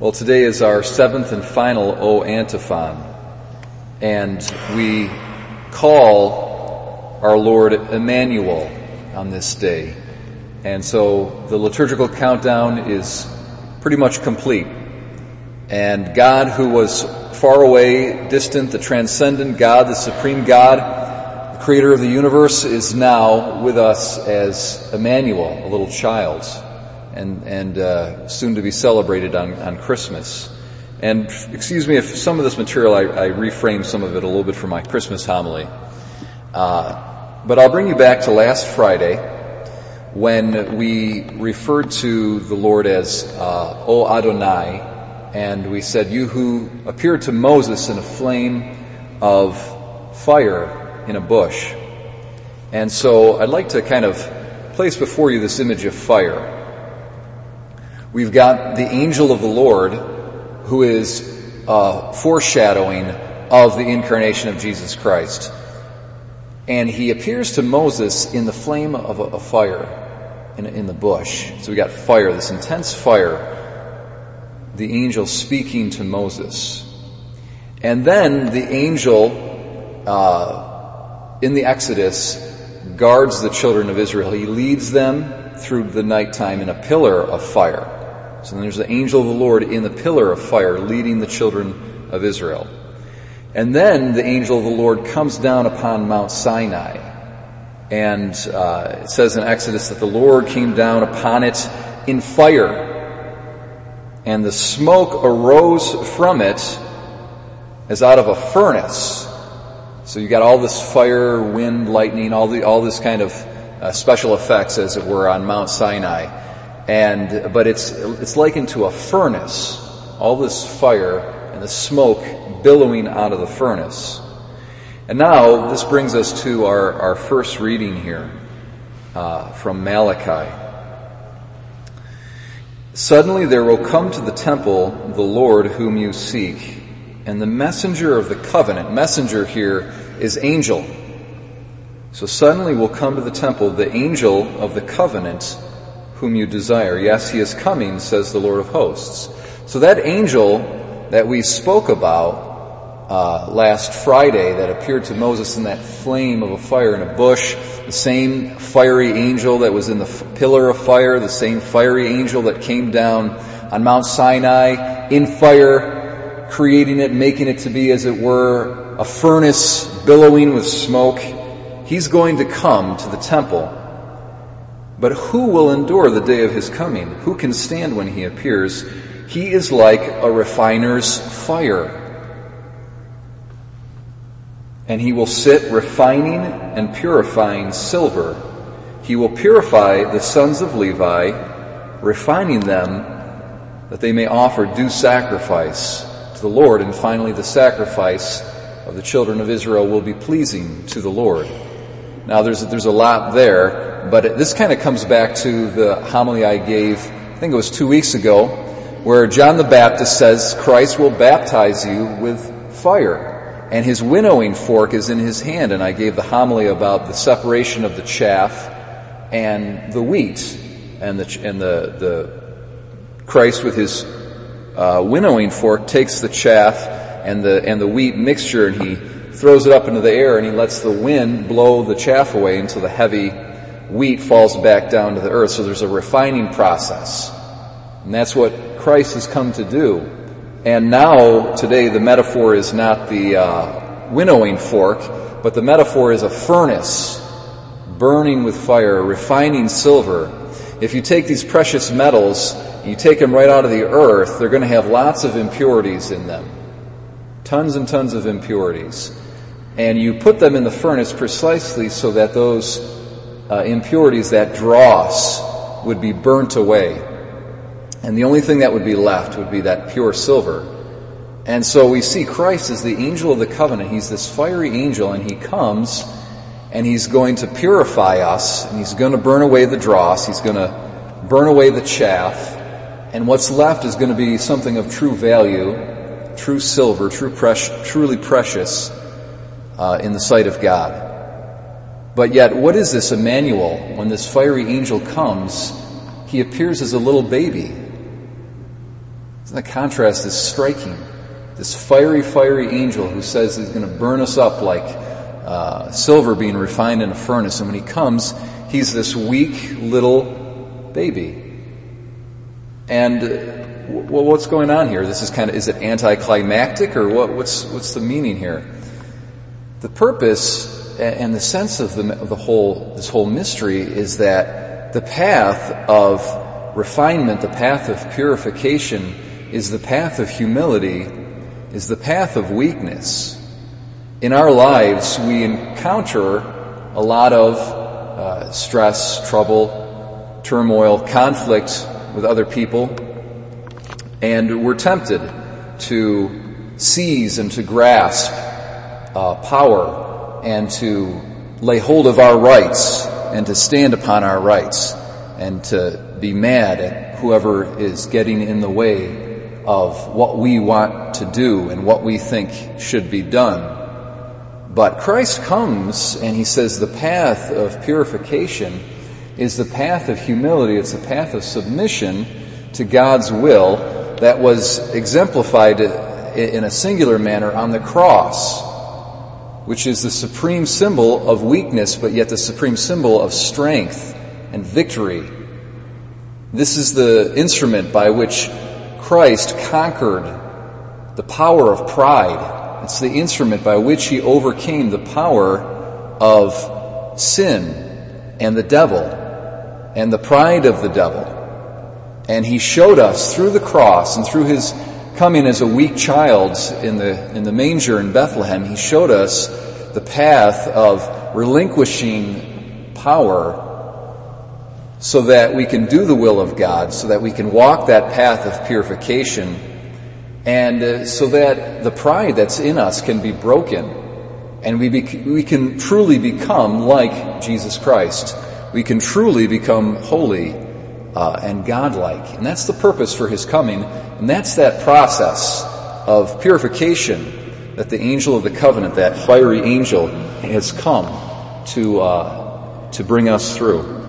Well, today is our seventh and final O antiphon, and we call our Lord Emmanuel on this day. And so the liturgical countdown is pretty much complete. And God, who was far away, distant, the transcendent God, the supreme God, the creator of the universe, is now with us as Emmanuel, a little child and, and uh, soon to be celebrated on, on Christmas. And excuse me if some of this material I, I reframe some of it a little bit for my Christmas homily. Uh, but I'll bring you back to last Friday when we referred to the Lord as uh, O Adonai, and we said, "You who appeared to Moses in a flame of fire in a bush." And so I'd like to kind of place before you this image of fire. We've got the angel of the Lord who is uh, foreshadowing of the incarnation of Jesus Christ. And he appears to Moses in the flame of a, a fire in, in, the bush. So we got fire, this intense fire. The angel speaking to Moses. And then the angel uh, in the Exodus guards the children of Israel. He leads them through the nighttime in a pillar of fire. So then there's the angel of the Lord in the pillar of fire leading the children of Israel. And then the angel of the Lord comes down upon Mount Sinai. And uh, it says in Exodus that the Lord came down upon it in fire. And the smoke arose from it as out of a furnace. So you got all this fire, wind, lightning, all the all this kind of uh, special effects, as it were, on Mount Sinai. And, but it's, it's likened to a furnace. All this fire and the smoke billowing out of the furnace. And now this brings us to our, our first reading here uh, from Malachi. Suddenly there will come to the temple the Lord whom you seek, and the messenger of the covenant. Messenger here is angel. So suddenly will come to the temple the angel of the covenant whom you desire. Yes, he is coming, says the Lord of hosts. So that angel that we spoke about uh, last Friday that appeared to Moses in that flame of a fire in a bush, the same fiery angel that was in the f- pillar of fire, the same fiery angel that came down on Mount Sinai in fire, creating it, making it to be, as it were, a furnace billowing with smoke. He's going to come to the temple but who will endure the day of his coming? Who can stand when he appears? He is like a refiner's fire. And he will sit refining and purifying silver. He will purify the sons of Levi, refining them that they may offer due sacrifice to the Lord. And finally, the sacrifice of the children of Israel will be pleasing to the Lord. Now, there's, there's a lot there but it, this kind of comes back to the homily I gave, I think it was two weeks ago, where John the Baptist says Christ will baptize you with fire. And his winnowing fork is in his hand. And I gave the homily about the separation of the chaff and the wheat. And the, and the, the Christ with his uh, winnowing fork takes the chaff and the, and the wheat mixture and he throws it up into the air and he lets the wind blow the chaff away until the heavy wheat falls back down to the earth. So there's a refining process. And that's what Christ has come to do. And now, today, the metaphor is not the uh, winnowing fork, but the metaphor is a furnace burning with fire, refining silver. If you take these precious metals, you take them right out of the earth, they're going to have lots of impurities in them. Tons and tons of impurities. And you put them in the furnace precisely so that those uh, impurities, that dross, would be burnt away. And the only thing that would be left would be that pure silver. And so we see Christ as the angel of the covenant. He's this fiery angel and he comes and he's going to purify us and he's going to burn away the dross. He's going to burn away the chaff. And what's left is going to be something of true value, true silver, true truly precious uh, in the sight of God. But yet, what is this Emmanuel? When this fiery angel comes, he appears as a little baby. Isn't The contrast is striking. This fiery, fiery angel who says he's going to burn us up like uh, silver being refined in a furnace. And when he comes, he's this weak little baby. And what's going on here? This is kind of, is it anticlimactic or what, what's, what's the meaning here? The purpose and the sense of the, of the whole, this whole mystery is that the path of refinement, the path of purification is the path of humility, is the path of weakness. In our lives, we encounter a lot of uh, stress, trouble, turmoil, conflict with other people, and we're tempted to seize and to grasp uh, power and to lay hold of our rights and to stand upon our rights and to be mad at whoever is getting in the way of what we want to do and what we think should be done. But Christ comes and he says the path of purification is the path of humility. It's the path of submission to God's will that was exemplified in a singular manner on the cross which is the supreme symbol of weakness, but yet the supreme symbol of strength and victory. This is the instrument by which Christ conquered the power of pride. It's the instrument by which he overcame the power of sin and the devil and the pride of the devil. And he showed us through the cross and through his coming as a weak child in the, in the manger in Bethlehem, he showed us the path of relinquishing power so that we can do the will of God, so that we can walk that path of purification, and uh, so that the pride that's in us can be broken, and we, we can truly become like Jesus Christ. We can truly become holy uh, and godlike. And that's the purpose for his coming. And that's that process of purification that the angel of the covenant, that fiery angel, has come to, uh, to bring us through.